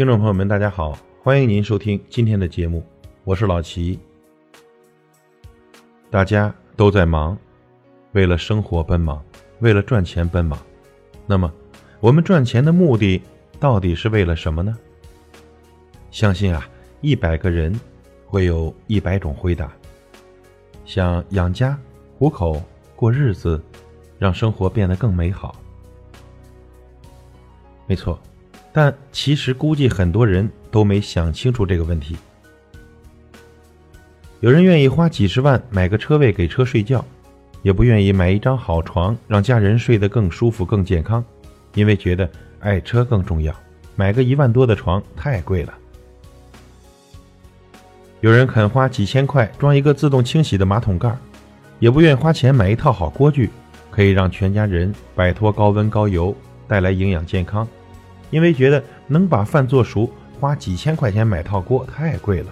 听众朋友们，大家好，欢迎您收听今天的节目，我是老齐。大家都在忙，为了生活奔忙，为了赚钱奔忙。那么，我们赚钱的目的到底是为了什么呢？相信啊，一百个人会有一百种回答。想养家、糊口、过日子，让生活变得更美好。没错，但其实估计很多人都没想清楚这个问题。有人愿意花几十万买个车位给车睡觉，也不愿意买一张好床让家人睡得更舒服、更健康，因为觉得爱车更重要。买个一万多的床太贵了。有人肯花几千块装一个自动清洗的马桶盖，也不愿花钱买一套好锅具，可以让全家人摆脱高温高油，带来营养健康。因为觉得能把饭做熟，花几千块钱买套锅太贵了。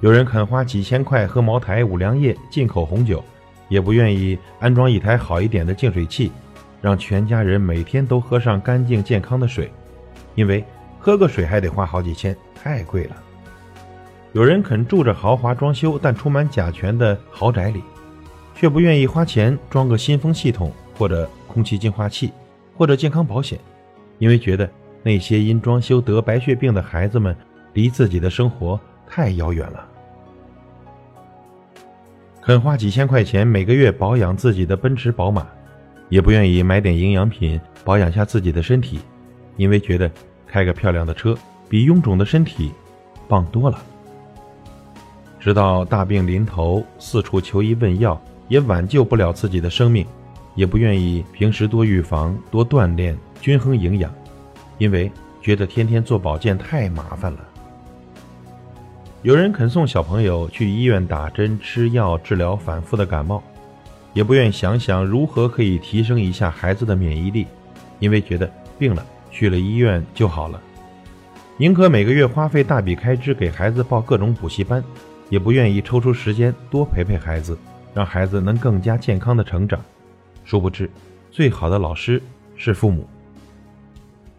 有人肯花几千块喝茅台、五粮液、进口红酒，也不愿意安装一台好一点的净水器，让全家人每天都喝上干净健康的水，因为喝个水还得花好几千，太贵了。有人肯住着豪华装修但充满甲醛的豪宅里，却不愿意花钱装个新风系统或者空气净化器或者健康保险，因为觉得那些因装修得白血病的孩子们离自己的生活太遥远了。肯花几千块钱每个月保养自己的奔驰宝马，也不愿意买点营养品保养下自己的身体，因为觉得开个漂亮的车比臃肿的身体棒多了。直到大病临头，四处求医问药，也挽救不了自己的生命，也不愿意平时多预防、多锻炼、均衡营养，因为觉得天天做保健太麻烦了。有人肯送小朋友去医院打针吃药治疗反复的感冒，也不愿想想如何可以提升一下孩子的免疫力，因为觉得病了去了医院就好了，宁可每个月花费大笔开支给孩子报各种补习班。也不愿意抽出时间多陪陪孩子，让孩子能更加健康的成长。殊不知，最好的老师是父母。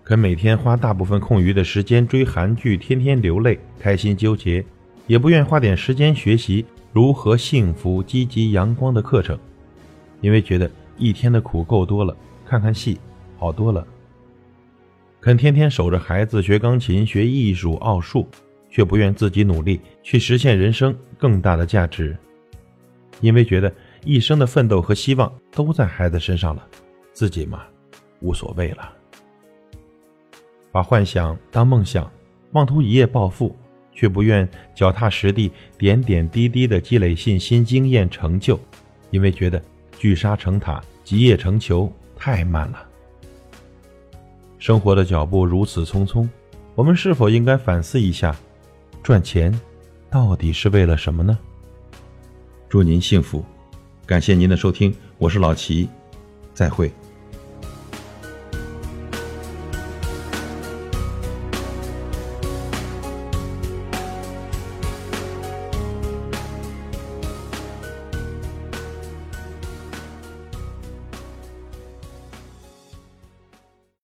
可每天花大部分空余的时间追韩剧，天天流泪，开心纠结，也不愿花点时间学习如何幸福、积极、阳光的课程，因为觉得一天的苦够多了，看看戏好多了。肯天天守着孩子学钢琴、学艺术、奥数。却不愿自己努力去实现人生更大的价值，因为觉得一生的奋斗和希望都在孩子身上了，自己嘛，无所谓了。把幻想当梦想，妄图一夜暴富，却不愿脚踏实地、点点滴滴的积累信心、经验、成就，因为觉得聚沙成塔、集腋成裘太慢了。生活的脚步如此匆匆，我们是否应该反思一下？赚钱到底是为了什么呢？祝您幸福，感谢您的收听，我是老齐，再会。